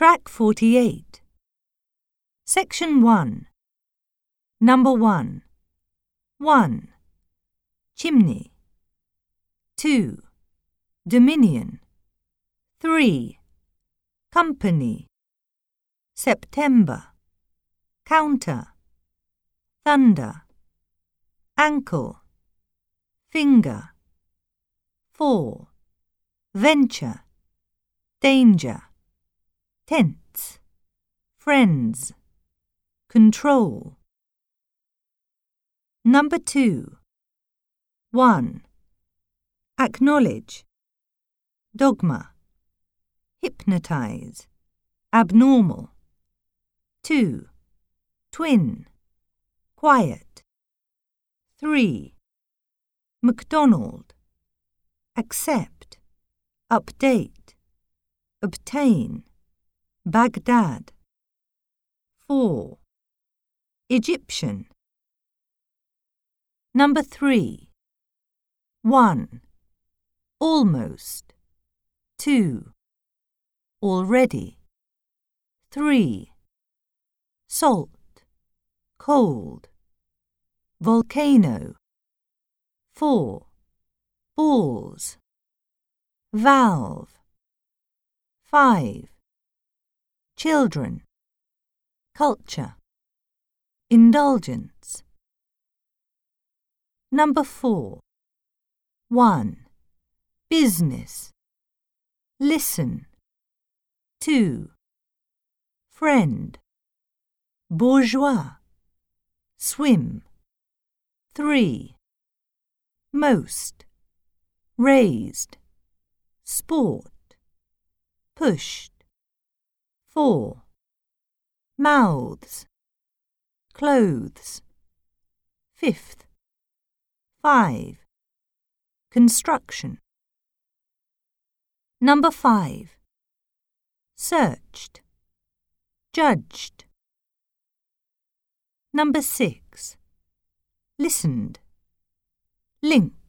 Track 48. Section 1. Number 1. 1. Chimney. 2. Dominion. 3. Company. September. Counter. Thunder. Ankle. Finger. 4. Venture. Danger. Tense. Friends. Control. Number 2. 1. Acknowledge. Dogma. Hypnotize. Abnormal. 2. Twin. Quiet. 3. McDonald. Accept. Update. Obtain. Baghdad. 4. Egyptian. Number 3. 1. Almost. 2. Already. 3. Salt. Cold. Volcano. 4. Balls. Valve. 5. Children. Culture. Indulgence. Number 4. 1. Business. Listen. 2. Friend. Bourgeois. Swim. 3. Most. Raised. Sport. Pushed. 4. Mouths. Clothes. Fifth. 5. Construction. Number 5. Searched. Judged. Number 6. Listened. Link.